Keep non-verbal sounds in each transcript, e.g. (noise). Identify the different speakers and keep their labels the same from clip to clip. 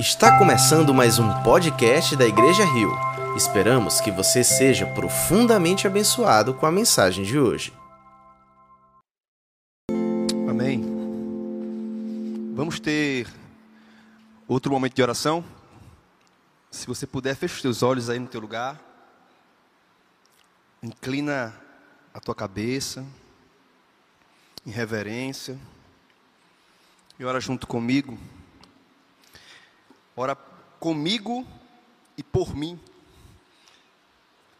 Speaker 1: Está começando mais um podcast da Igreja Rio. Esperamos que você seja profundamente abençoado com a mensagem de hoje.
Speaker 2: Amém. Vamos ter outro momento de oração. Se você puder, feche os teus olhos aí no teu lugar. Inclina a tua cabeça em reverência. E ora junto comigo. Ora comigo e por mim.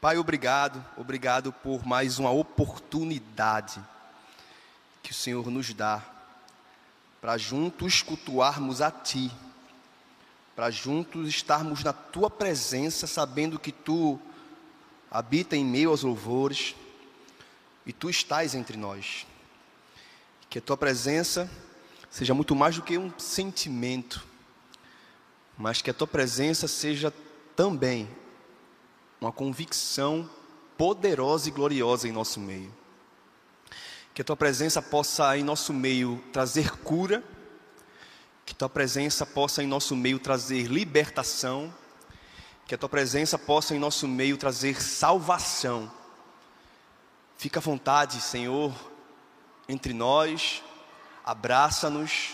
Speaker 2: Pai, obrigado, obrigado por mais uma oportunidade que o Senhor nos dá para juntos cultuarmos a Ti, para juntos estarmos na Tua presença, sabendo que Tu habita em meio aos louvores e Tu estás entre nós. Que a Tua presença seja muito mais do que um sentimento, mas que a tua presença seja também uma convicção poderosa e gloriosa em nosso meio. Que a tua presença possa em nosso meio trazer cura, que a tua presença possa em nosso meio trazer libertação, que a tua presença possa em nosso meio trazer salvação. Fica à vontade, Senhor, entre nós, abraça-nos,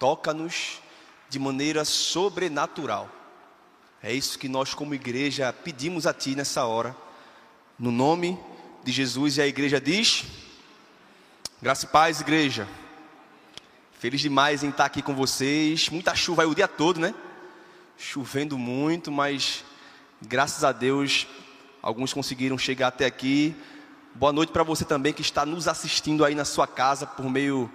Speaker 2: toca-nos de maneira sobrenatural. É isso que nós, como igreja, pedimos a Ti nessa hora, no nome de Jesus. E a igreja diz: Graça e paz, igreja. Feliz demais em estar aqui com vocês. Muita chuva aí o dia todo, né? Chovendo muito, mas graças a Deus, alguns conseguiram chegar até aqui. Boa noite para você também que está nos assistindo aí na sua casa por meio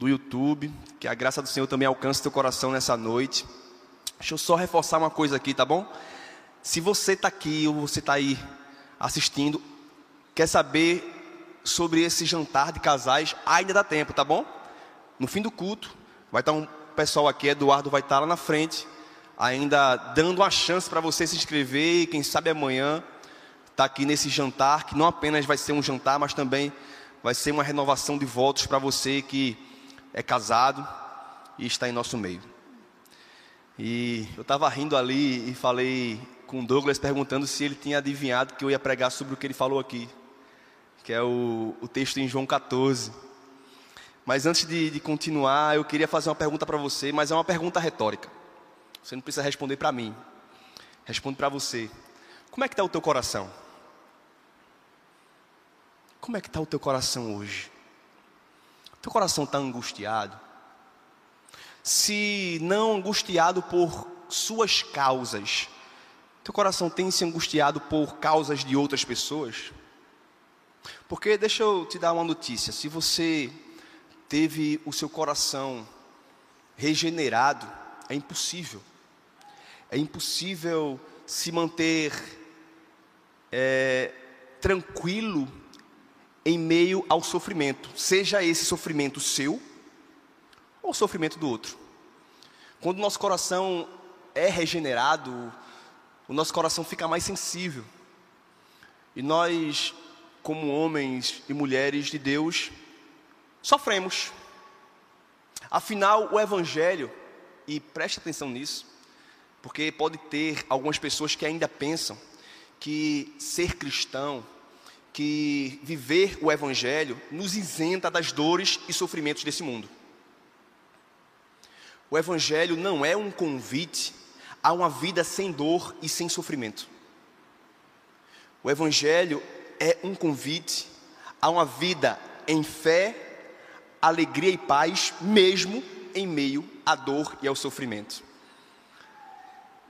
Speaker 2: do YouTube. Que a graça do Senhor também alcance teu coração nessa noite. Deixa eu só reforçar uma coisa aqui, tá bom? Se você está aqui ou você está aí assistindo, quer saber sobre esse jantar de casais, ainda dá tempo, tá bom? No fim do culto, vai estar um pessoal aqui, Eduardo vai estar lá na frente, ainda dando uma chance para você se inscrever e quem sabe amanhã estar tá aqui nesse jantar, que não apenas vai ser um jantar, mas também vai ser uma renovação de votos para você que é casado e está em nosso meio. E eu estava rindo ali e falei com Douglas perguntando se ele tinha adivinhado que eu ia pregar sobre o que ele falou aqui, que é o, o texto em João 14. Mas antes de, de continuar, eu queria fazer uma pergunta para você, mas é uma pergunta retórica. Você não precisa responder para mim. Responde para você. Como é que está o teu coração? Como é que está o teu coração hoje? Teu coração está angustiado? Se não angustiado por suas causas, teu coração tem se angustiado por causas de outras pessoas? Porque deixa eu te dar uma notícia: se você teve o seu coração regenerado, é impossível. É impossível se manter é, tranquilo em meio ao sofrimento, seja esse sofrimento seu ou sofrimento do outro. Quando o nosso coração é regenerado, o nosso coração fica mais sensível. E nós, como homens e mulheres de Deus, sofremos. Afinal, o Evangelho, e preste atenção nisso, porque pode ter algumas pessoas que ainda pensam que ser cristão que viver o Evangelho nos isenta das dores e sofrimentos desse mundo. O Evangelho não é um convite a uma vida sem dor e sem sofrimento. O Evangelho é um convite a uma vida em fé, alegria e paz, mesmo em meio à dor e ao sofrimento.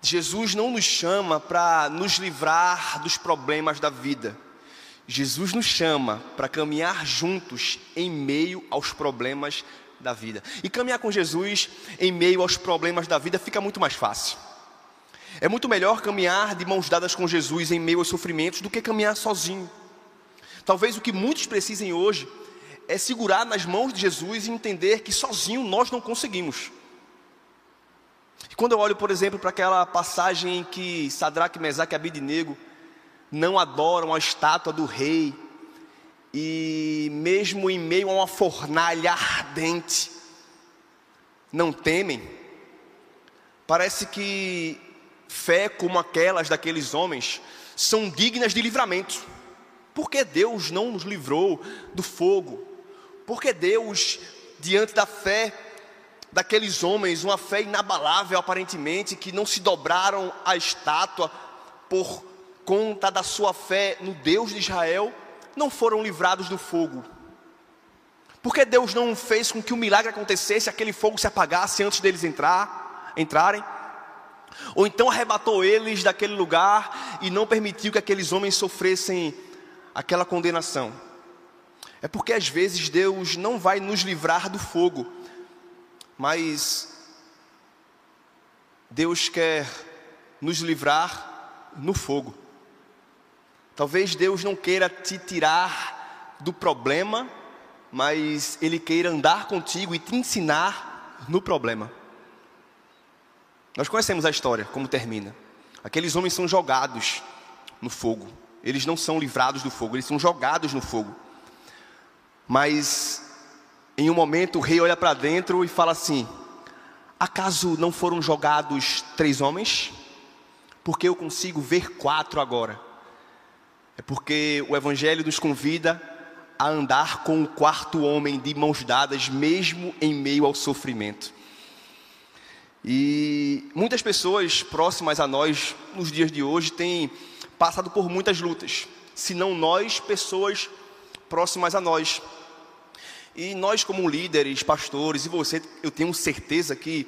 Speaker 2: Jesus não nos chama para nos livrar dos problemas da vida Jesus nos chama para caminhar juntos em meio aos problemas da vida. E caminhar com Jesus em meio aos problemas da vida fica muito mais fácil. É muito melhor caminhar de mãos dadas com Jesus em meio aos sofrimentos do que caminhar sozinho. Talvez o que muitos precisem hoje é segurar nas mãos de Jesus e entender que sozinho nós não conseguimos. E quando eu olho, por exemplo, para aquela passagem em que Sadraque, Mesaque e Abidinego não adoram a estátua do rei, e mesmo em meio a uma fornalha ardente, não temem. Parece que fé como aquelas daqueles homens são dignas de livramento. Por que Deus não nos livrou do fogo? Por que Deus, diante da fé daqueles homens, uma fé inabalável aparentemente, que não se dobraram à estátua por conta da sua fé no Deus de Israel, não foram livrados do fogo? Porque Deus não fez com que o milagre acontecesse, aquele fogo se apagasse antes deles entrar, entrarem? Ou então arrebatou eles daquele lugar e não permitiu que aqueles homens sofressem aquela condenação? É porque às vezes Deus não vai nos livrar do fogo, mas Deus quer nos livrar no fogo. Talvez Deus não queira te tirar do problema, mas Ele queira andar contigo e te ensinar no problema. Nós conhecemos a história, como termina. Aqueles homens são jogados no fogo. Eles não são livrados do fogo, eles são jogados no fogo. Mas em um momento o rei olha para dentro e fala assim: Acaso não foram jogados três homens? Porque eu consigo ver quatro agora. É porque o Evangelho nos convida a andar com o quarto homem de mãos dadas, mesmo em meio ao sofrimento. E muitas pessoas próximas a nós, nos dias de hoje, têm passado por muitas lutas, se não nós, pessoas próximas a nós. E nós, como líderes, pastores, e você, eu tenho certeza que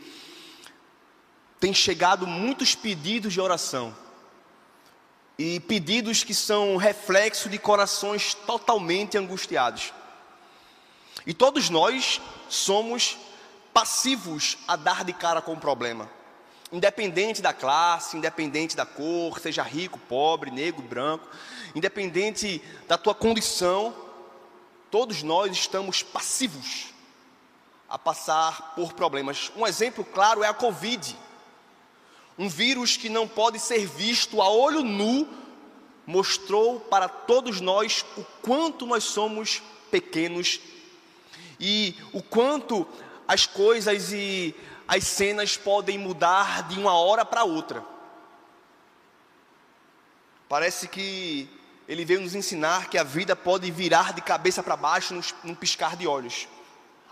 Speaker 2: tem chegado muitos pedidos de oração e pedidos que são reflexo de corações totalmente angustiados. E todos nós somos passivos a dar de cara com o problema. Independente da classe, independente da cor, seja rico, pobre, negro, branco, independente da tua condição, todos nós estamos passivos a passar por problemas. Um exemplo claro é a Covid. Um vírus que não pode ser visto a olho nu, mostrou para todos nós o quanto nós somos pequenos e o quanto as coisas e as cenas podem mudar de uma hora para outra. Parece que ele veio nos ensinar que a vida pode virar de cabeça para baixo num piscar de olhos.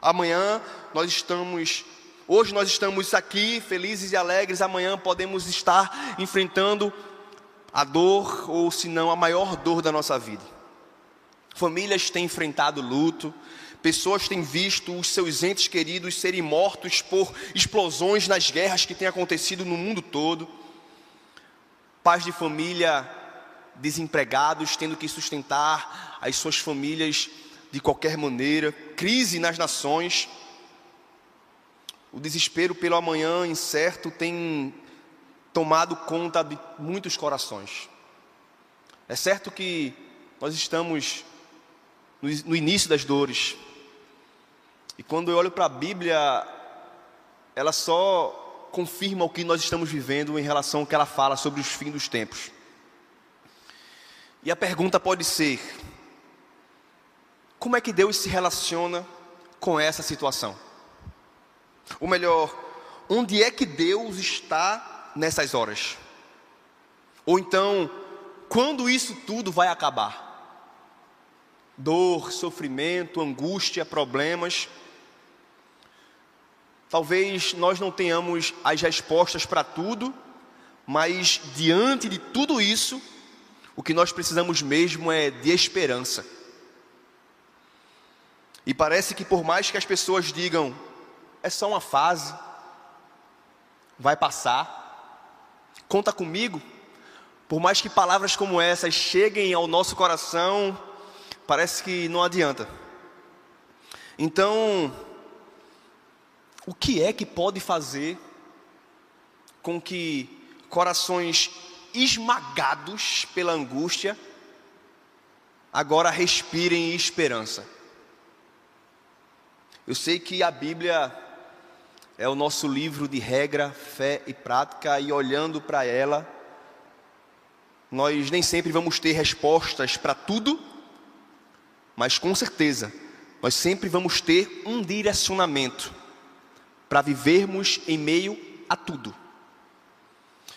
Speaker 2: Amanhã nós estamos Hoje nós estamos aqui felizes e alegres, amanhã podemos estar enfrentando a dor, ou se não, a maior dor da nossa vida. Famílias têm enfrentado luto, pessoas têm visto os seus entes queridos serem mortos por explosões nas guerras que têm acontecido no mundo todo. Pais de família desempregados, tendo que sustentar as suas famílias de qualquer maneira, crise nas nações. O desespero pelo amanhã incerto tem tomado conta de muitos corações. É certo que nós estamos no início das dores. E quando eu olho para a Bíblia, ela só confirma o que nós estamos vivendo em relação ao que ela fala sobre os fins dos tempos. E a pergunta pode ser: como é que Deus se relaciona com essa situação? Ou melhor, onde é que Deus está nessas horas? Ou então, quando isso tudo vai acabar? Dor, sofrimento, angústia, problemas. Talvez nós não tenhamos as respostas para tudo, mas diante de tudo isso, o que nós precisamos mesmo é de esperança. E parece que por mais que as pessoas digam, é só uma fase, vai passar. Conta comigo. Por mais que palavras como essas cheguem ao nosso coração, parece que não adianta. Então, o que é que pode fazer com que corações esmagados pela angústia agora respirem esperança? Eu sei que a Bíblia é o nosso livro de regra, fé e prática, e olhando para ela, nós nem sempre vamos ter respostas para tudo, mas com certeza, nós sempre vamos ter um direcionamento para vivermos em meio a tudo.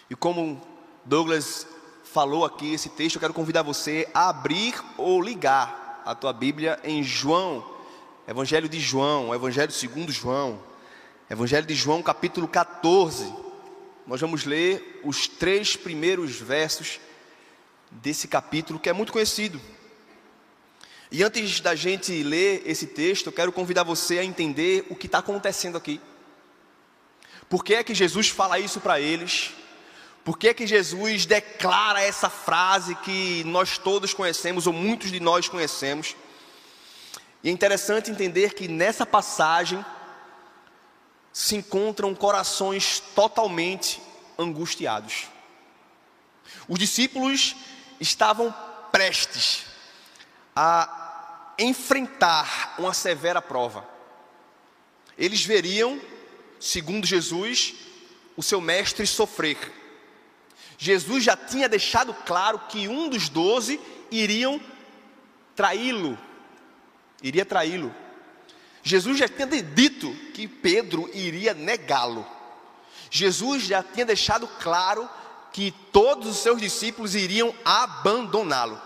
Speaker 2: E como Douglas falou aqui esse texto, eu quero convidar você a abrir ou ligar a tua Bíblia em João, Evangelho de João, Evangelho segundo João, Evangelho de João, capítulo 14. Nós vamos ler os três primeiros versos desse capítulo que é muito conhecido. E antes da gente ler esse texto, eu quero convidar você a entender o que está acontecendo aqui. Por que é que Jesus fala isso para eles? Por que é que Jesus declara essa frase que nós todos conhecemos, ou muitos de nós conhecemos? E é interessante entender que nessa passagem se encontram corações totalmente angustiados. Os discípulos estavam prestes a enfrentar uma severa prova. Eles veriam, segundo Jesus, o seu mestre sofrer. Jesus já tinha deixado claro que um dos doze iriam traí-lo, iria traí-lo. Jesus já tinha dito que Pedro iria negá-lo. Jesus já tinha deixado claro que todos os seus discípulos iriam abandoná-lo.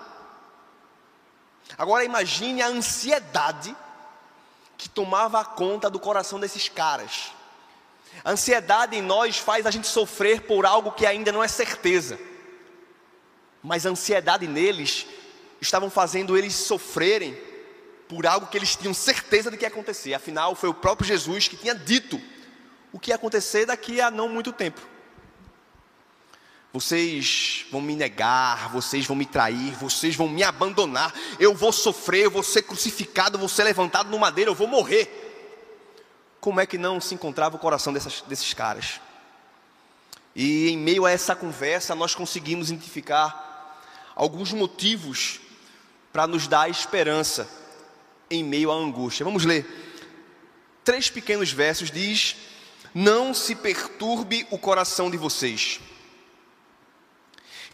Speaker 2: Agora imagine a ansiedade que tomava conta do coração desses caras. A ansiedade em nós faz a gente sofrer por algo que ainda não é certeza. Mas a ansiedade neles estavam fazendo eles sofrerem por algo que eles tinham certeza de que ia acontecer. Afinal, foi o próprio Jesus que tinha dito o que ia acontecer daqui a não muito tempo. Vocês vão me negar, vocês vão me trair, vocês vão me abandonar. Eu vou sofrer, eu vou ser crucificado, vou ser levantado no madeiro, eu vou morrer. Como é que não se encontrava o coração dessas, desses caras? E em meio a essa conversa, nós conseguimos identificar alguns motivos para nos dar esperança em meio à angústia. Vamos ler. Três pequenos versos diz: Não se perturbe o coração de vocês.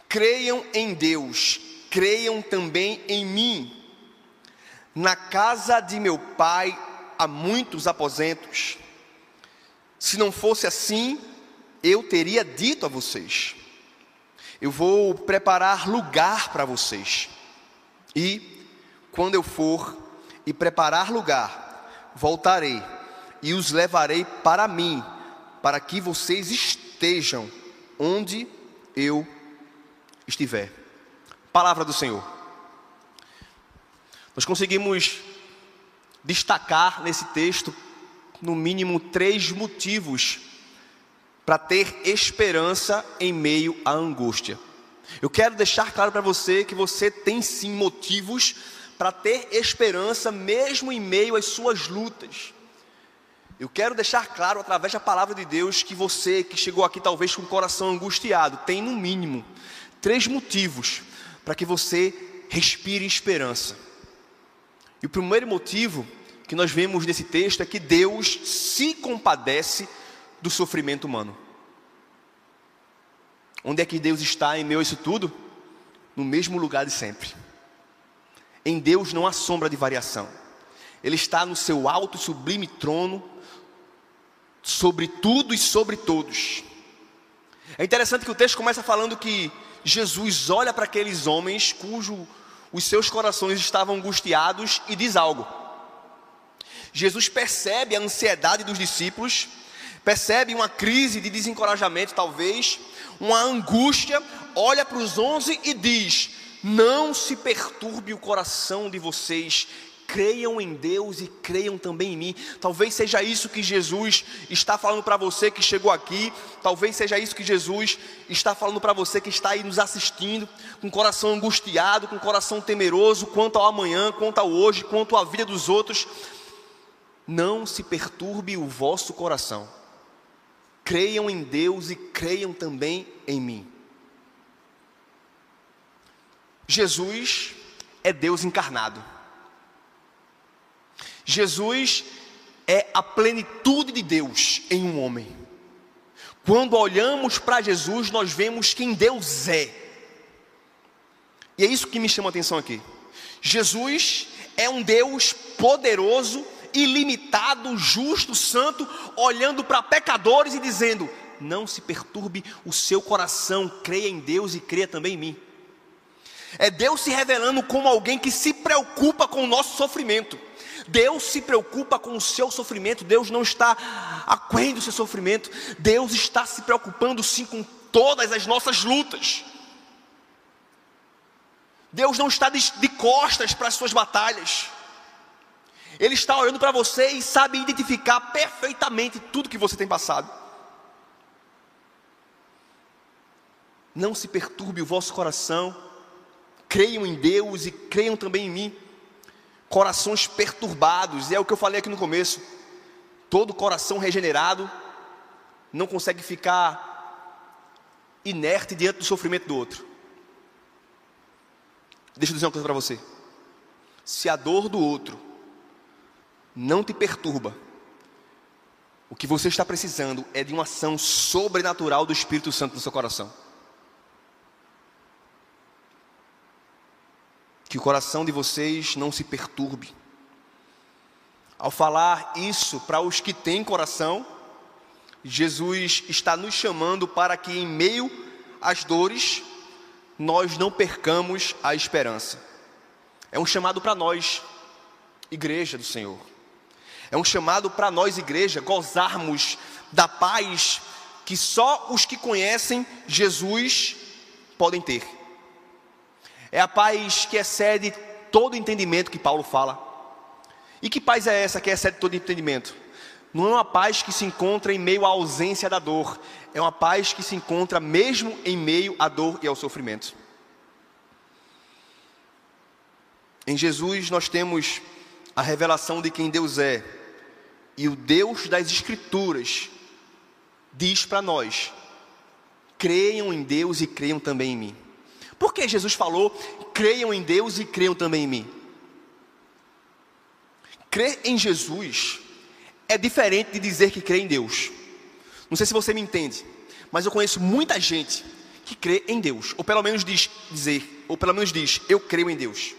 Speaker 2: Creiam em Deus, creiam também em mim. Na casa de meu pai há muitos aposentos. Se não fosse assim, eu teria dito a vocês: Eu vou preparar lugar para vocês. E quando eu for e preparar lugar, voltarei e os levarei para mim, para que vocês estejam onde eu estiver. Palavra do Senhor. Nós conseguimos destacar nesse texto, no mínimo, três motivos para ter esperança em meio à angústia. Eu quero deixar claro para você que você tem sim motivos para ter esperança, mesmo em meio às suas lutas. Eu quero deixar claro através da palavra de Deus que você que chegou aqui talvez com o coração angustiado, tem no mínimo três motivos para que você respire esperança. E o primeiro motivo que nós vemos nesse texto é que Deus se compadece do sofrimento humano. Onde é que Deus está em meio a isso tudo? No mesmo lugar de sempre. Em Deus não há sombra de variação. Ele está no seu alto sublime trono, sobre tudo e sobre todos. É interessante que o texto começa falando que Jesus olha para aqueles homens cujo os seus corações estavam angustiados e diz algo. Jesus percebe a ansiedade dos discípulos, percebe uma crise de desencorajamento, talvez, uma angústia, olha para os onze e diz: não se perturbe o coração de vocês, creiam em Deus e creiam também em mim. Talvez seja isso que Jesus está falando para você que chegou aqui, talvez seja isso que Jesus está falando para você que está aí nos assistindo, com coração angustiado, com coração temeroso quanto ao amanhã, quanto ao hoje, quanto à vida dos outros. Não se perturbe o vosso coração. Creiam em Deus e creiam também em mim. Jesus é Deus encarnado. Jesus é a plenitude de Deus em um homem. Quando olhamos para Jesus, nós vemos quem Deus é. E é isso que me chama a atenção aqui. Jesus é um Deus poderoso, ilimitado, justo, santo, olhando para pecadores e dizendo: não se perturbe o seu coração, creia em Deus e creia também em mim. É Deus se revelando como alguém que se preocupa com o nosso sofrimento. Deus se preocupa com o seu sofrimento, Deus não está aquém do seu sofrimento, Deus está se preocupando sim com todas as nossas lutas. Deus não está de, de costas para as suas batalhas. Ele está olhando para você e sabe identificar perfeitamente tudo que você tem passado. Não se perturbe o vosso coração, creiam em Deus e creiam também em mim. Corações perturbados, é o que eu falei aqui no começo. Todo coração regenerado não consegue ficar inerte diante do sofrimento do outro. Deixa eu dizer uma coisa para você. Se a dor do outro não te perturba, o que você está precisando é de uma ação sobrenatural do Espírito Santo no seu coração. Que o coração de vocês não se perturbe. Ao falar isso para os que têm coração, Jesus está nos chamando para que, em meio às dores, nós não percamos a esperança. É um chamado para nós, igreja do Senhor. É um chamado para nós, igreja, gozarmos da paz que só os que conhecem Jesus podem ter. É a paz que excede todo entendimento que Paulo fala. E que paz é essa que excede todo entendimento? Não é uma paz que se encontra em meio à ausência da dor, é uma paz que se encontra mesmo em meio à dor e ao sofrimento. Em Jesus nós temos a revelação de quem Deus é, e o Deus das Escrituras diz para nós: creiam em Deus e creiam também em mim. Por que Jesus falou: creiam em Deus e creiam também em mim? Crer em Jesus é diferente de dizer que crê em Deus. Não sei se você me entende, mas eu conheço muita gente que crê em Deus, ou pelo menos diz dizer, ou pelo menos diz, eu creio em Deus.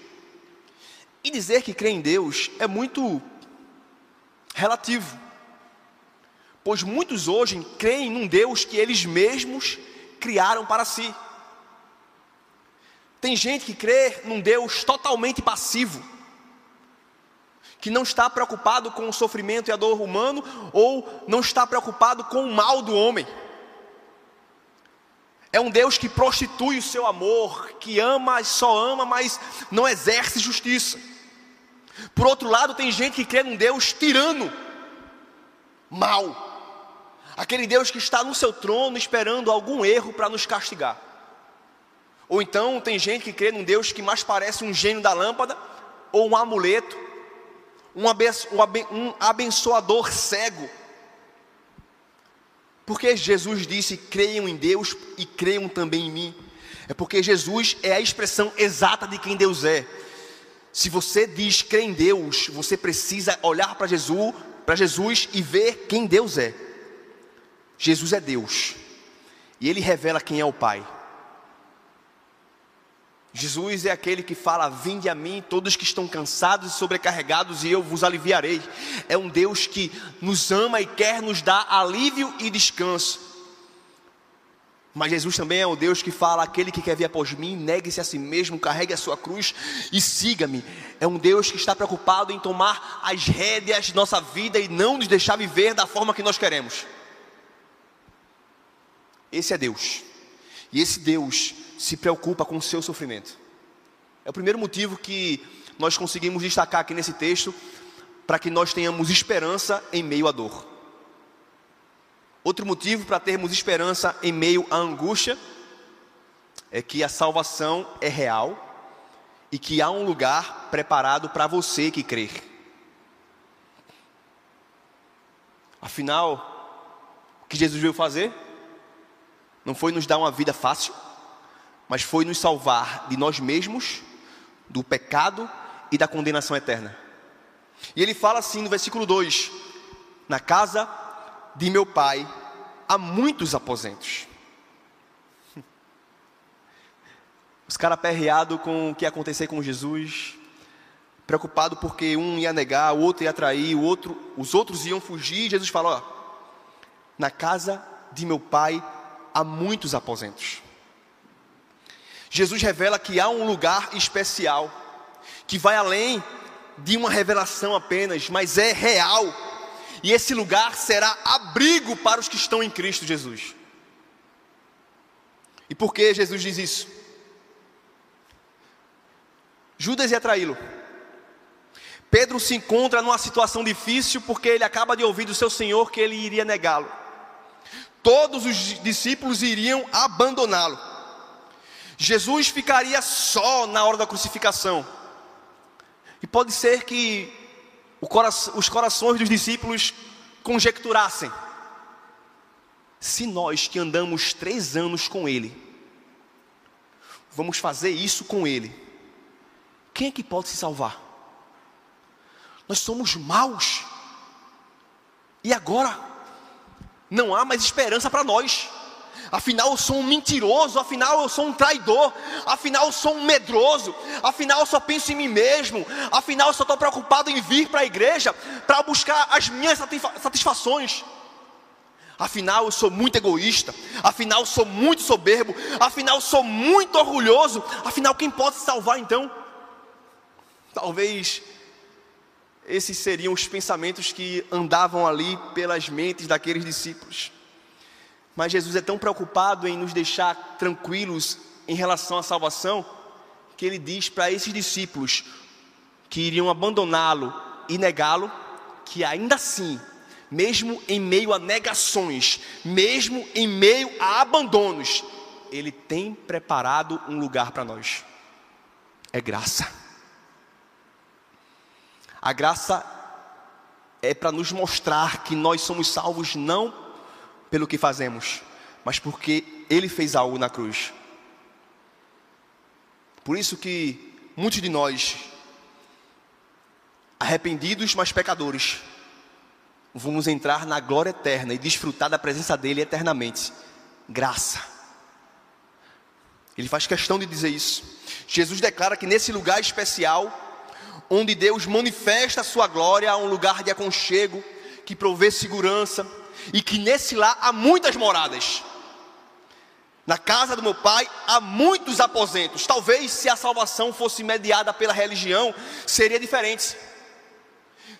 Speaker 2: E dizer que crê em Deus é muito relativo. Pois muitos hoje creem num Deus que eles mesmos criaram para si. Tem gente que crê num Deus totalmente passivo que não está preocupado com o sofrimento e a dor humano, ou não está preocupado com o mal do homem. É um Deus que prostitui o seu amor, que ama, só ama, mas não exerce justiça. Por outro lado, tem gente que crê num Deus tirano, mal. Aquele Deus que está no seu trono esperando algum erro para nos castigar. Ou então tem gente que crê num Deus que mais parece um gênio da lâmpada, ou um amuleto, um, abençoador cego. Porque Jesus disse: creiam em Deus e creiam também em mim. É porque Jesus é a expressão exata de quem Deus é. Se você diz crer em Deus, você precisa olhar para Jesus, para Jesus e ver quem Deus é. Jesus é Deus. E ele revela quem é o Pai. Jesus é aquele que fala: Vinde a mim, todos que estão cansados e sobrecarregados, e eu vos aliviarei. É um Deus que nos ama e quer nos dar alívio e descanso. Mas Jesus também é o Deus que fala: aquele que quer vir após mim, negue-se a si mesmo, carregue a sua cruz e siga-me. É um Deus que está preocupado em tomar as rédeas de nossa vida e não nos deixar viver da forma que nós queremos. Esse é Deus. E esse Deus se preocupa com o seu sofrimento. É o primeiro motivo que nós conseguimos destacar aqui nesse texto para que nós tenhamos esperança em meio à dor. Outro motivo para termos esperança em meio à angústia é que a salvação é real e que há um lugar preparado para você que crer. Afinal, o que Jesus veio fazer? Não foi nos dar uma vida fácil, mas foi nos salvar de nós mesmos, do pecado e da condenação eterna. E ele fala assim no versículo 2: Na casa de meu pai há muitos aposentos. (laughs) Os caras perreados com o que ia acontecer com Jesus, preocupado porque um ia negar, o outro ia trair, o outro, os outros iam fugir. Jesus fala: na casa de meu pai há muitos aposentos. Jesus revela que há um lugar especial, que vai além de uma revelação apenas, mas é real. E esse lugar será abrigo para os que estão em Cristo Jesus. E por que Jesus diz isso? Judas ia traí-lo. Pedro se encontra numa situação difícil porque ele acaba de ouvir do seu Senhor que ele iria negá-lo. Todos os discípulos iriam abandoná-lo. Jesus ficaria só na hora da crucificação. E pode ser que os corações dos discípulos conjecturassem: se nós que andamos três anos com Ele, vamos fazer isso com Ele, quem é que pode se salvar? Nós somos maus, e agora não há mais esperança para nós. Afinal, eu sou um mentiroso, afinal, eu sou um traidor, afinal, eu sou um medroso, afinal, eu só penso em mim mesmo, afinal, eu só estou preocupado em vir para a igreja para buscar as minhas satisfações. Afinal, eu sou muito egoísta, afinal, eu sou muito soberbo, afinal, eu sou muito orgulhoso, afinal, quem pode salvar então? Talvez esses seriam os pensamentos que andavam ali pelas mentes daqueles discípulos. Mas Jesus é tão preocupado em nos deixar tranquilos em relação à salvação, que ele diz para esses discípulos que iriam abandoná-lo e negá-lo, que ainda assim, mesmo em meio a negações, mesmo em meio a abandonos, ele tem preparado um lugar para nós. É graça. A graça é para nos mostrar que nós somos salvos não pelo que fazemos, mas porque Ele fez algo na cruz. Por isso que muitos de nós, arrependidos, mas pecadores, vamos entrar na glória eterna e desfrutar da presença dEle eternamente. Graça. Ele faz questão de dizer isso. Jesus declara que nesse lugar especial, onde Deus manifesta a sua glória, há um lugar de aconchego que provê segurança, e que nesse lar há muitas moradas. Na casa do meu pai há muitos aposentos. Talvez se a salvação fosse mediada pela religião, seria diferente.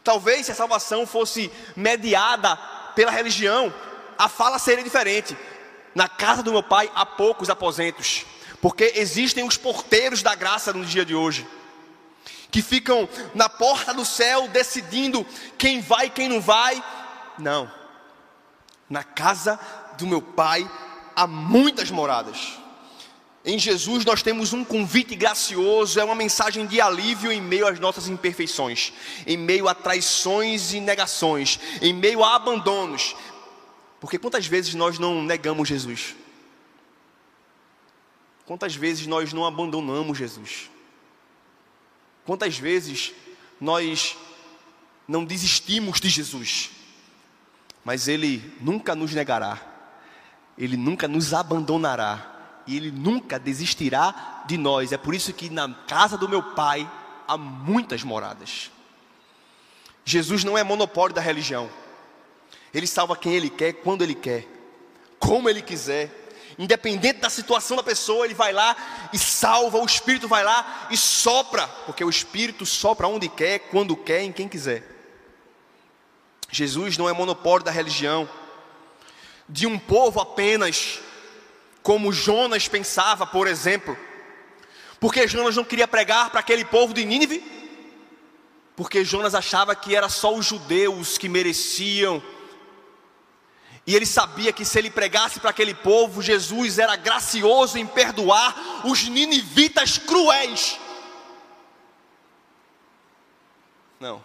Speaker 2: Talvez se a salvação fosse mediada pela religião, a fala seria diferente. Na casa do meu pai há poucos aposentos, porque existem os porteiros da graça no dia de hoje, que ficam na porta do céu decidindo quem vai e quem não vai. Não na casa do meu pai há muitas moradas. Em Jesus nós temos um convite gracioso, é uma mensagem de alívio em meio às nossas imperfeições, em meio a traições e negações, em meio a abandonos. Porque quantas vezes nós não negamos Jesus? Quantas vezes nós não abandonamos Jesus? Quantas vezes nós não desistimos de Jesus? Mas Ele nunca nos negará, Ele nunca nos abandonará, e Ele nunca desistirá de nós. É por isso que na casa do meu Pai há muitas moradas. Jesus não é monopólio da religião, Ele salva quem Ele quer, quando Ele quer, como Ele quiser. Independente da situação da pessoa, ele vai lá e salva, o Espírito vai lá e sopra, porque o Espírito sopra onde quer, quando quer, em quem quiser. Jesus não é monopólio da religião, de um povo apenas, como Jonas pensava, por exemplo. Porque Jonas não queria pregar para aquele povo de Nínive? Porque Jonas achava que era só os judeus que mereciam. E ele sabia que se ele pregasse para aquele povo, Jesus era gracioso em perdoar os ninivitas cruéis. Não.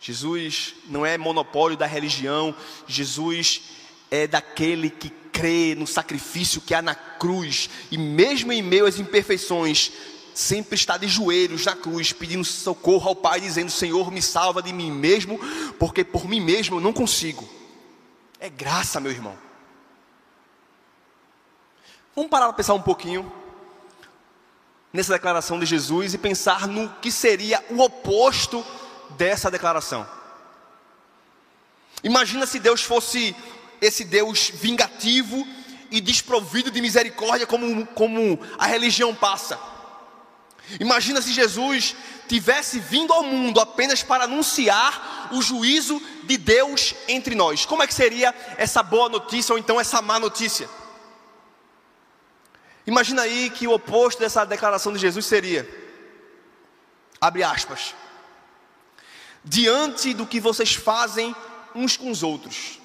Speaker 2: Jesus não é monopólio da religião, Jesus é daquele que crê no sacrifício que há na cruz, e mesmo em meio às imperfeições, sempre está de joelhos na cruz, pedindo socorro ao Pai, dizendo: Senhor, me salva de mim mesmo, porque por mim mesmo eu não consigo. É graça, meu irmão. Vamos parar para pensar um pouquinho nessa declaração de Jesus e pensar no que seria o oposto dessa declaração. Imagina se Deus fosse esse Deus vingativo e desprovido de misericórdia como, como a religião passa. Imagina se Jesus tivesse vindo ao mundo apenas para anunciar o juízo de Deus entre nós. Como é que seria essa boa notícia ou então essa má notícia? Imagina aí que o oposto dessa declaração de Jesus seria: abre aspas. Diante do que vocês fazem uns com os outros,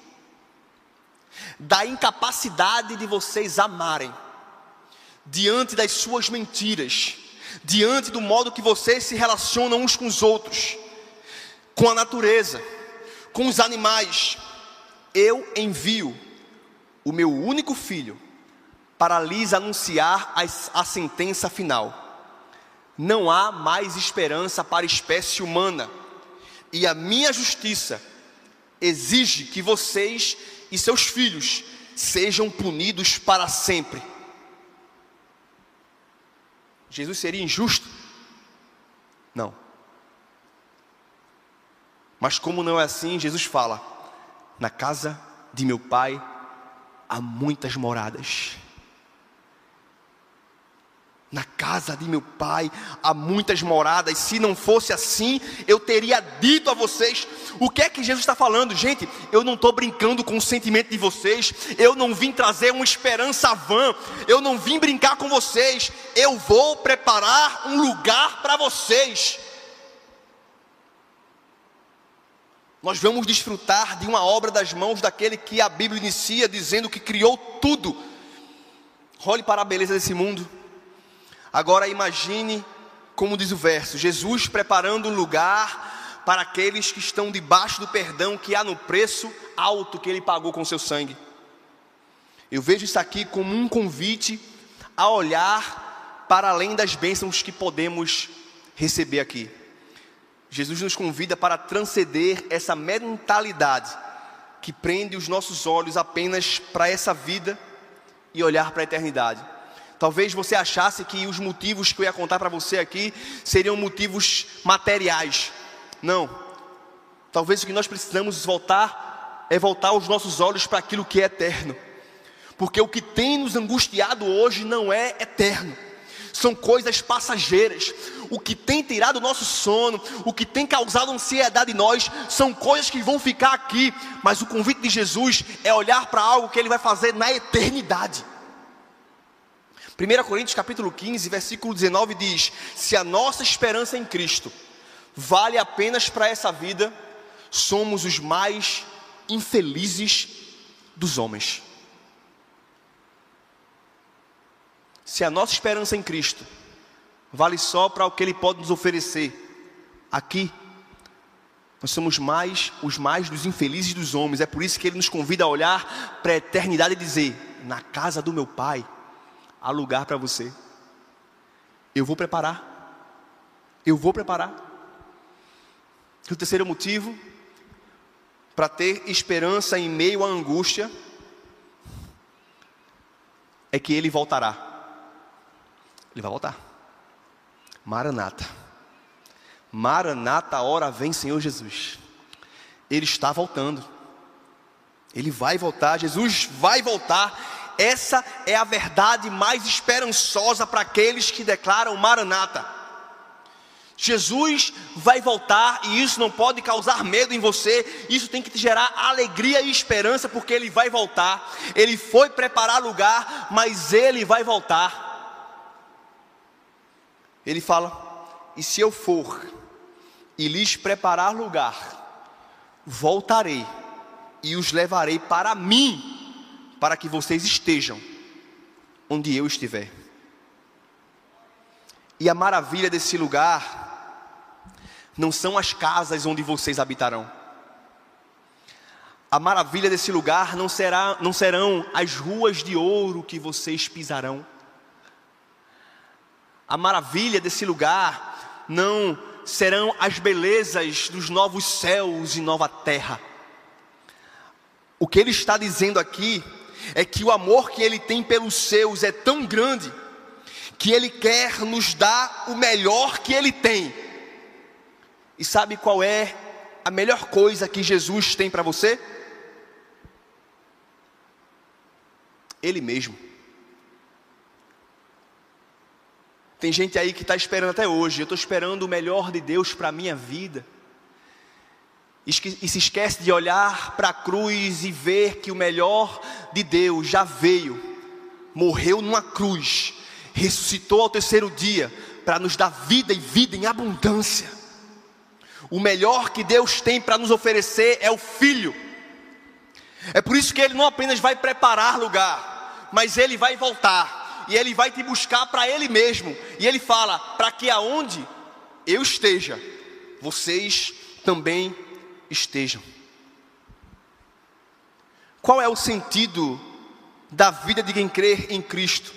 Speaker 2: da incapacidade de vocês amarem, diante das suas mentiras, diante do modo que vocês se relacionam uns com os outros, com a natureza, com os animais, eu envio o meu único filho para lhes anunciar a, sentença final. Não há mais esperança para a espécie humana, e a minha justiça exige que vocês e seus filhos sejam punidos para sempre. Jesus seria injusto? Não. Mas como não é assim, Jesus fala: na casa de meu pai há muitas moradas. Na casa de meu pai há muitas moradas. Se não fosse assim, eu teria dito a vocês. O que é que Jesus está falando? Gente, eu não estou brincando com o sentimento de vocês. Eu não vim trazer uma esperança vã. Eu não vim brincar com vocês. Eu vou preparar um lugar para vocês. Nós vamos desfrutar de uma obra das mãos daquele que a Bíblia inicia dizendo que criou tudo. Olhe para a beleza desse mundo. Agora imagine, como diz o verso, Jesus preparando um lugar para aqueles que estão debaixo do perdão que há no preço alto que ele pagou com seu sangue. Eu vejo isso aqui como um convite a olhar para além das bênçãos que podemos receber aqui. Jesus nos convida para transcender essa mentalidade que prende os nossos olhos apenas para essa vida e olhar para a eternidade. Talvez você achasse que os motivos que eu ia contar para você aqui seriam motivos materiais. Não. Talvez o que nós precisamos voltar é voltar os nossos olhos para aquilo que é eterno. Porque o que tem nos angustiado hoje não é eterno. São coisas passageiras. O que tem tirado o nosso sono, o que tem causado ansiedade em nós, são coisas que vão ficar aqui. Mas o convite de Jesus é olhar para algo que Ele vai fazer na eternidade. 1 Coríntios capítulo 15, versículo 19 diz: Se a nossa esperança em Cristo vale apenas para essa vida, somos os mais infelizes dos homens. Se a nossa esperança em Cristo vale só para o que Ele pode nos oferecer aqui, nós somos mais os mais dos infelizes dos homens. É por isso que Ele nos convida a olhar para a eternidade e dizer: na casa do meu Pai há lugar para você. Eu vou preparar. Eu vou preparar. E o terceiro motivo, para ter esperança em meio à angústia, é que ele voltará. Ele vai voltar. Maranata. Maranata, hora vem, Senhor Jesus. Ele está voltando. Ele vai voltar. Jesus vai voltar essa é a verdade mais esperançosa para aqueles que declaram Maranata. Jesus vai voltar e isso não pode causar medo em você, isso tem que te gerar alegria e esperança, porque ele vai voltar. Ele foi preparar lugar, mas ele vai voltar. Ele fala: E se eu for e lhes preparar lugar, voltarei e os levarei para mim para que vocês estejam onde eu estiver. E a maravilha desse lugar não são as casas onde vocês habitarão. A maravilha desse lugar não, será, não serão as ruas de ouro que vocês pisarão. A maravilha desse lugar não serão as belezas dos novos céus e nova terra. O que ele está dizendo aqui é que o amor que Ele tem pelos seus é tão grande, que Ele quer nos dar o melhor que Ele tem. E sabe qual é a melhor coisa que Jesus tem para você? Ele mesmo. Tem gente aí que está esperando até hoje. Eu estou esperando o melhor de Deus para a minha vida. E se esquece de olhar para a cruz e ver que o melhor de Deus já veio, morreu numa cruz, ressuscitou ao terceiro dia para nos dar vida e vida em abundância. O melhor que Deus tem para nos oferecer é o Filho. É por isso que Ele não apenas vai preparar lugar, mas Ele vai voltar e ele vai te buscar para ele mesmo. E ele fala: para que aonde eu esteja, vocês também. Qual é o sentido da vida de quem crê em Cristo?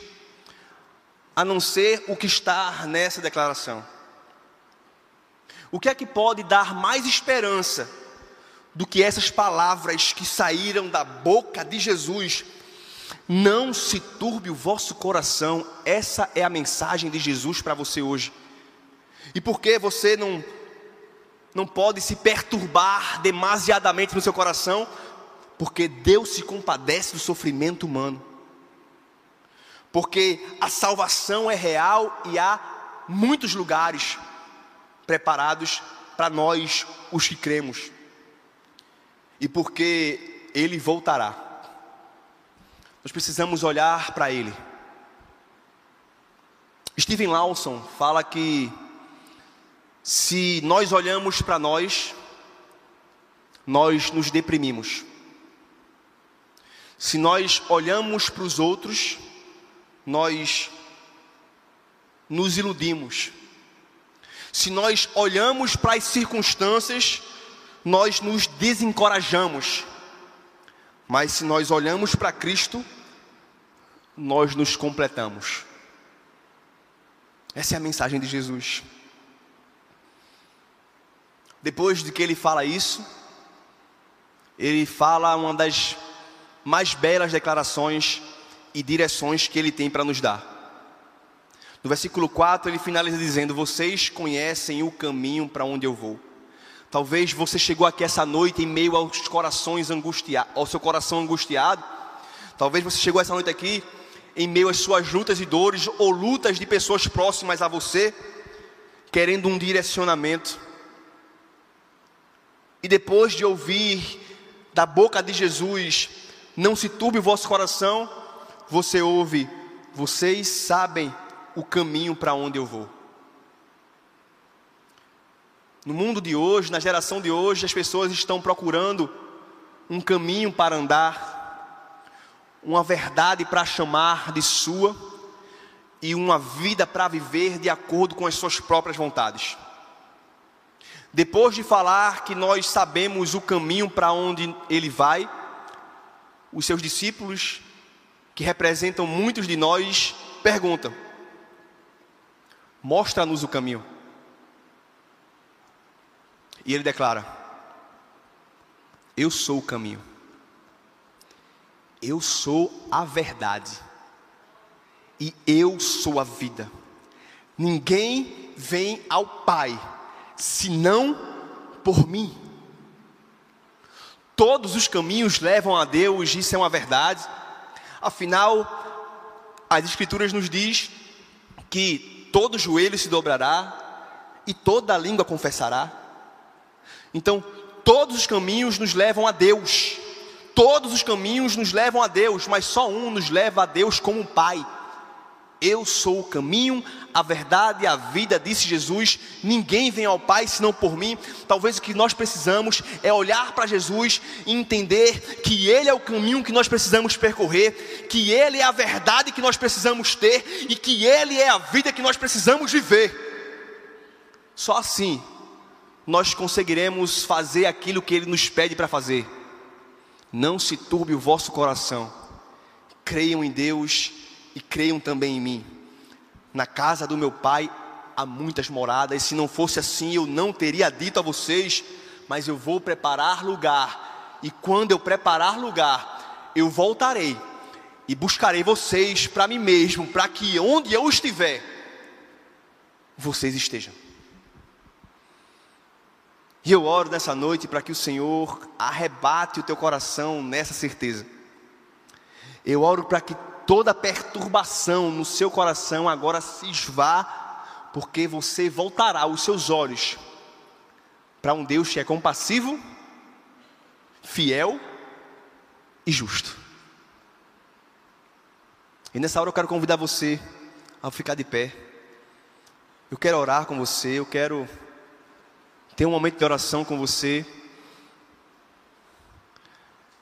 Speaker 2: A não ser o que está nessa declaração. O que é que pode dar mais esperança do que essas palavras que saíram da boca de Jesus não se turbe o vosso coração. Essa é a mensagem de Jesus para você hoje. E por que você não não pode se perturbar demasiadamente no seu coração? Porque Deus se compadece do sofrimento humano. Porque a salvação é real e há muitos lugares preparados para nós, os que cremos. E porque ele voltará. Nós precisamos olhar para Ele. Steven Lawson fala que se nós olhamos para nós, nós nos deprimimos. Se nós olhamos para os outros, nós nos iludimos. Se nós olhamos para as circunstâncias, nós nos desencorajamos. Mas se nós olhamos para Cristo, nós nos completamos. Essa é a mensagem de Jesus. Depois de que ele fala isso, ele fala uma das mais belas declarações e direções que ele tem para nos dar. No versículo 4, ele finaliza dizendo: Vocês conhecem o caminho para onde eu vou. Talvez você chegou aqui essa noite em meio aos corações angustiados, ao seu coração angustiado. Talvez você chegou essa noite aqui em meio às suas lutas e dores ou lutas de pessoas próximas a você, querendo um direcionamento. E depois de ouvir da boca de Jesus, não se turbe o vosso coração, você ouve, vocês sabem o caminho para onde eu vou. No mundo de hoje, na geração de hoje, as pessoas estão procurando um caminho para andar, uma verdade para chamar de sua e uma vida para viver de acordo com as suas próprias vontades. Depois de falar que nós sabemos o caminho para onde ele vai, os seus discípulos, que representam muitos de nós, perguntam: Mostra-nos o caminho. E ele declara: Eu sou o caminho, eu sou a verdade, e eu sou a vida. Ninguém vem ao Pai senão por mim. Todos os caminhos levam a Deus, isso é uma verdade. Afinal, as Escrituras nos diz que todo joelho se dobrará e toda língua confessará. Então, todos os caminhos nos levam a Deus. Todos os caminhos nos levam a Deus, mas só um nos leva a Deus como Pai. Eu sou o caminho, a verdade e a vida, disse Jesus. Ninguém vem ao Pai senão por mim. Talvez o que nós precisamos é olhar para Jesus e entender que Ele é o caminho que nós precisamos percorrer, que Ele é a verdade que nós precisamos ter e que Ele é a vida que nós precisamos viver. Só assim nós conseguiremos fazer aquilo que Ele nos pede para fazer. Não se turbe o vosso coração, creiam em Deus e creiam também em mim. Na casa do meu Pai há muitas moradas, e se não fosse assim eu não teria dito a vocês, mas eu vou preparar lugar, e quando eu preparar lugar, eu voltarei e buscarei vocês para mim mesmo, para que onde eu estiver, vocês estejam. E eu oro nessa noite para que o Senhor arrebate o teu coração nessa certeza. Eu oro para que toda perturbação no seu coração agora se esvá, porque você voltará os seus olhos para um Deus que é compassivo, fiel e justo. E nessa hora eu quero convidar você a ficar de pé. Eu quero orar com você, eu quero ter um momento de oração com você.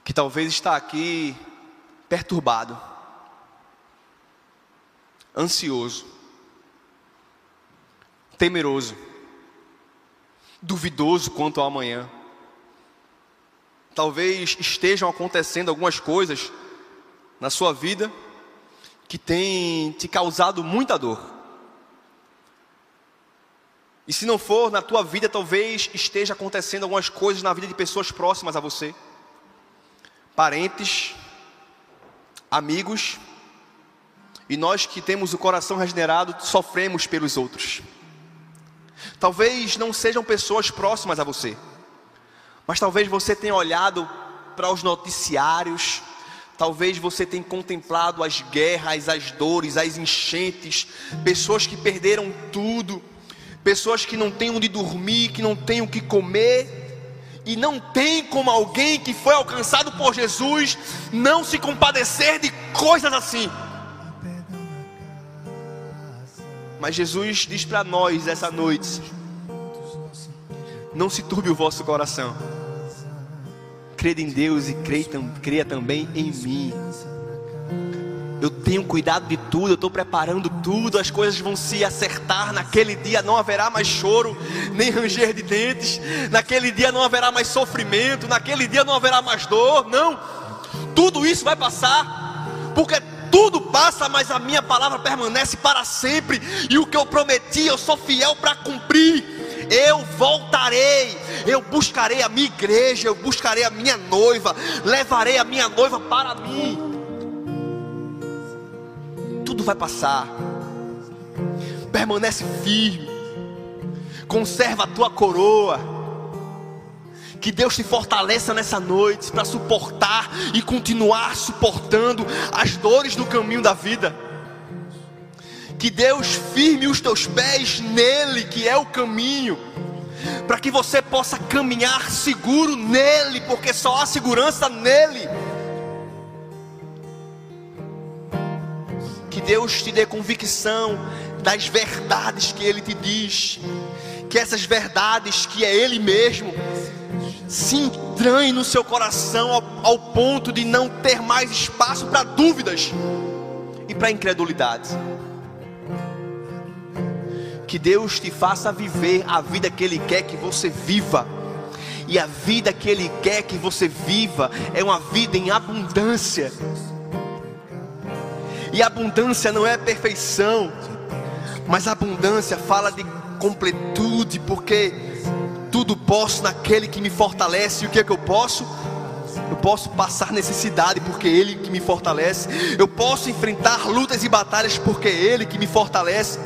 Speaker 2: Que talvez está aqui perturbado, ansioso, temeroso, duvidoso quanto ao amanhã. Talvez estejam acontecendo algumas coisas na sua vida que têm te causado muita dor. E se não for na tua vida, talvez esteja acontecendo algumas coisas na vida de pessoas próximas a você, parentes, amigos, e nós que temos o coração regenerado sofremos pelos outros. Talvez não sejam pessoas próximas a você, mas talvez você tenha olhado para os noticiários, talvez você tenha contemplado as guerras, as dores, as enchentes, pessoas que perderam tudo, pessoas que não têm onde dormir, que não têm o que comer, e não tem como alguém que foi alcançado por Jesus não se compadecer de coisas assim. Mas Jesus diz para nós essa noite: não se turbe o vosso coração. Crede em Deus e creia também em mim. Eu tenho cuidado de tudo, eu estou preparando tudo, as coisas vão se acertar. Naquele dia não haverá mais choro, nem ranger de dentes. Naquele dia não haverá mais sofrimento. Naquele dia não haverá mais dor. Não, tudo isso vai passar, porque tudo passa, mas a minha palavra permanece para sempre. E o que eu prometi, eu sou fiel para cumprir eu voltarei, eu buscarei a minha igreja, eu buscarei a minha noiva, levarei a minha noiva para mim. Tudo vai passar, permanece firme, conserva a tua coroa. Que Deus te fortaleça nessa noite para suportar e continuar suportando as dores do caminho da vida. Que Deus firme os teus pés nele, que é o caminho, para que você possa caminhar seguro nele, porque só há segurança nele. Que Deus te dê convicção das verdades que ele te diz, que essas verdades que é ele mesmo se entranhem no seu coração ao, ao ponto de não ter mais espaço para dúvidas e para incredulidade. Que Deus te faça viver a vida que Ele quer que você viva. E a vida que Ele quer que você viva é uma vida em abundância. E abundância não é perfeição, mas abundância fala de completude, porque tudo posso naquele que me fortalece. E o que é que eu posso? Eu posso passar necessidade porque Ele que me fortalece. Eu posso enfrentar lutas e batalhas porque Ele que me fortalece.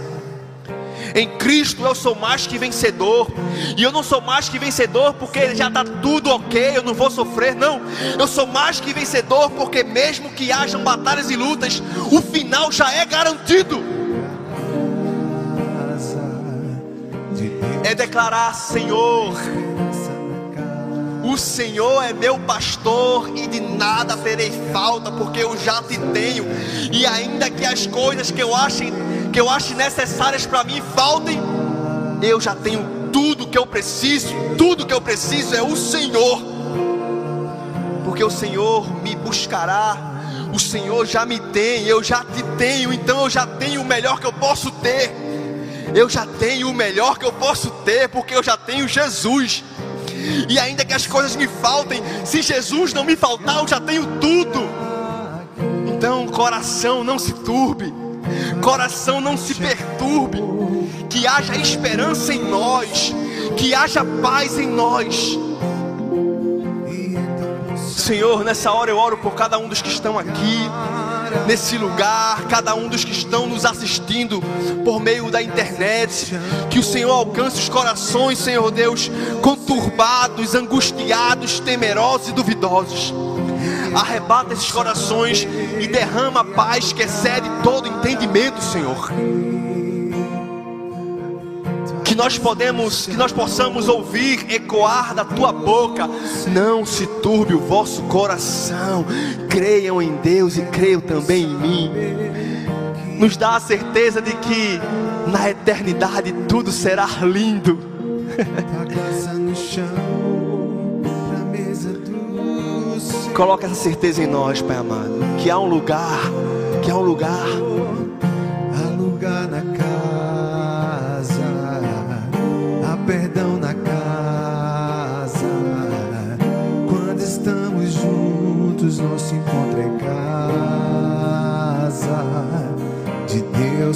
Speaker 2: Em Cristo eu sou mais que vencedor. E eu não sou mais que vencedor porque já está tudo ok, eu não vou sofrer. Não, eu sou mais que vencedor porque, mesmo que hajam batalhas e lutas, o final já é garantido. É declarar: Senhor, o Senhor é meu pastor e de nada terei falta, porque eu já te tenho. E ainda que as coisas que eu ache que eu ache necessárias para mim faltem, eu já tenho tudo que eu preciso, tudo que eu preciso é o Senhor. Porque o Senhor me buscará, o Senhor já me tem, eu já te tenho, então eu já tenho o melhor que eu posso ter. Eu já tenho o melhor que eu posso ter, porque eu já tenho Jesus. E ainda que as coisas me faltem, se Jesus não me faltar, eu já tenho tudo. Então, coração, não se turbe coração não se perturbe, que haja esperança em nós, que haja paz em nós. Senhor, nessa hora eu oro por cada um dos que estão aqui, nesse lugar, cada um dos que estão nos assistindo por meio da internet, que o Senhor alcance os corações, Senhor Deus, conturbados, angustiados, temerosos e duvidosos Arrebata esses corações e derrama a paz que excede todo entendimento, Senhor. Nós podemos, que nós possamos ouvir ecoar da tua boca. Não se turbe o vosso coração. Creiam em Deus e creiam também em mim. Nos dá a certeza de que na eternidade tudo será lindo. Coloca essa certeza em nós, Pai amado, que há um lugar, que há um lugar,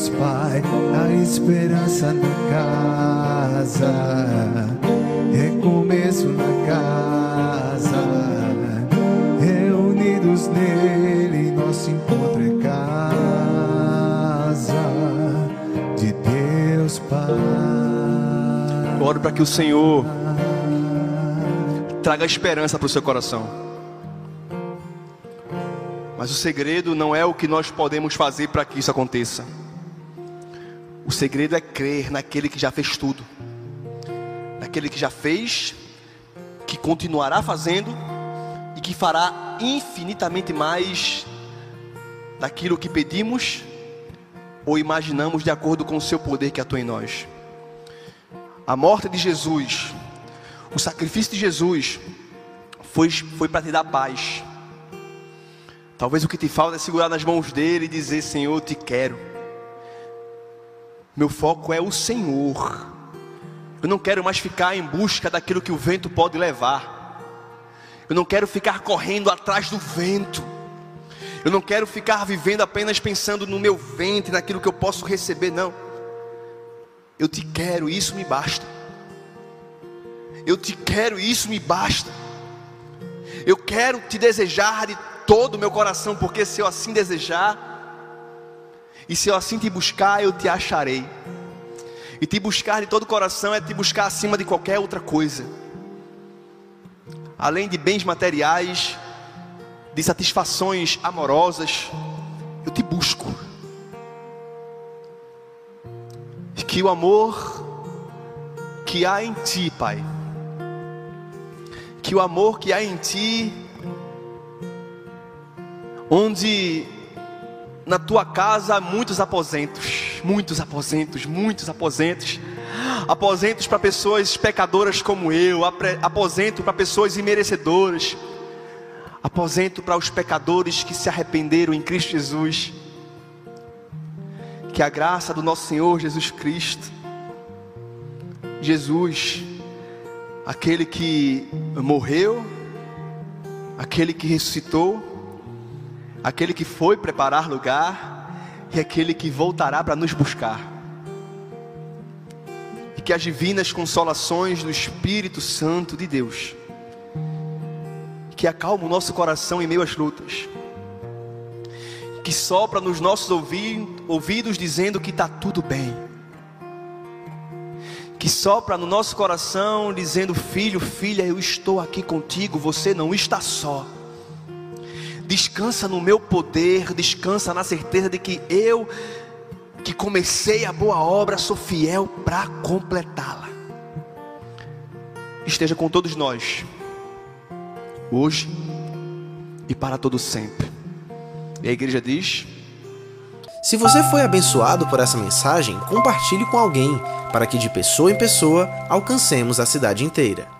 Speaker 3: Deus Pai, a esperança na casa, recomeço na casa, reunidos nele, nosso encontro é casa de Deus Pai.
Speaker 2: Oro para que o Senhor traga esperança para o seu coração. Mas o segredo não é o que nós podemos fazer para que isso aconteça. O segredo é crer naquele que já fez tudo, naquele que já fez, que continuará fazendo e que fará infinitamente mais daquilo que pedimos ou imaginamos de acordo com o seu poder que atua em nós. A morte de Jesus, o sacrifício de Jesus, foi, foi para te dar paz Talvez o que te falta é segurar nas mãos dele e dizer: Senhor, eu te quero. Meu foco é o Senhor. Eu não quero mais ficar em busca daquilo que o vento pode levar. Eu não quero ficar correndo atrás do vento. Eu não quero ficar vivendo apenas pensando no meu ventre, naquilo que eu posso receber, não. Eu te quero, isso me basta. Eu te quero, isso me basta. Eu quero te desejar de todo o meu coração, porque se eu assim desejar, e se eu assim te buscar, eu te acharei. E te buscar de todo o coração é te buscar acima de qualquer outra coisa. Além de bens materiais, de satisfações amorosas, eu te busco. E que o amor que há em ti, Pai, que o amor que há em ti onde na tua casa há muitos aposentos, muitos aposentos, muitos aposentos. Aposentos para pessoas pecadoras como eu, aposento para pessoas imerecedoras, aposento para os pecadores que se arrependeram em Cristo Jesus. Que a graça do nosso Senhor Jesus Cristo, Jesus, aquele que morreu, aquele que ressuscitou, aquele que foi preparar lugar e aquele que voltará para nos buscar. E que as divinas consolações do Espírito Santo de Deus, que acalma o nosso coração em meio às lutas, que sopra nos nossos ouvidos dizendo que está tudo bem, que sopra no nosso coração dizendo: Filho, filha, eu estou aqui contigo, você não está só descansa no meu poder, descansa na certeza de que eu, que comecei a boa obra, sou fiel para completá-la. Esteja com todos nós, hoje e para todo sempre. E a igreja diz:
Speaker 1: Se você foi abençoado por essa mensagem, compartilhe com alguém, para que de pessoa em pessoa alcancemos a cidade inteira.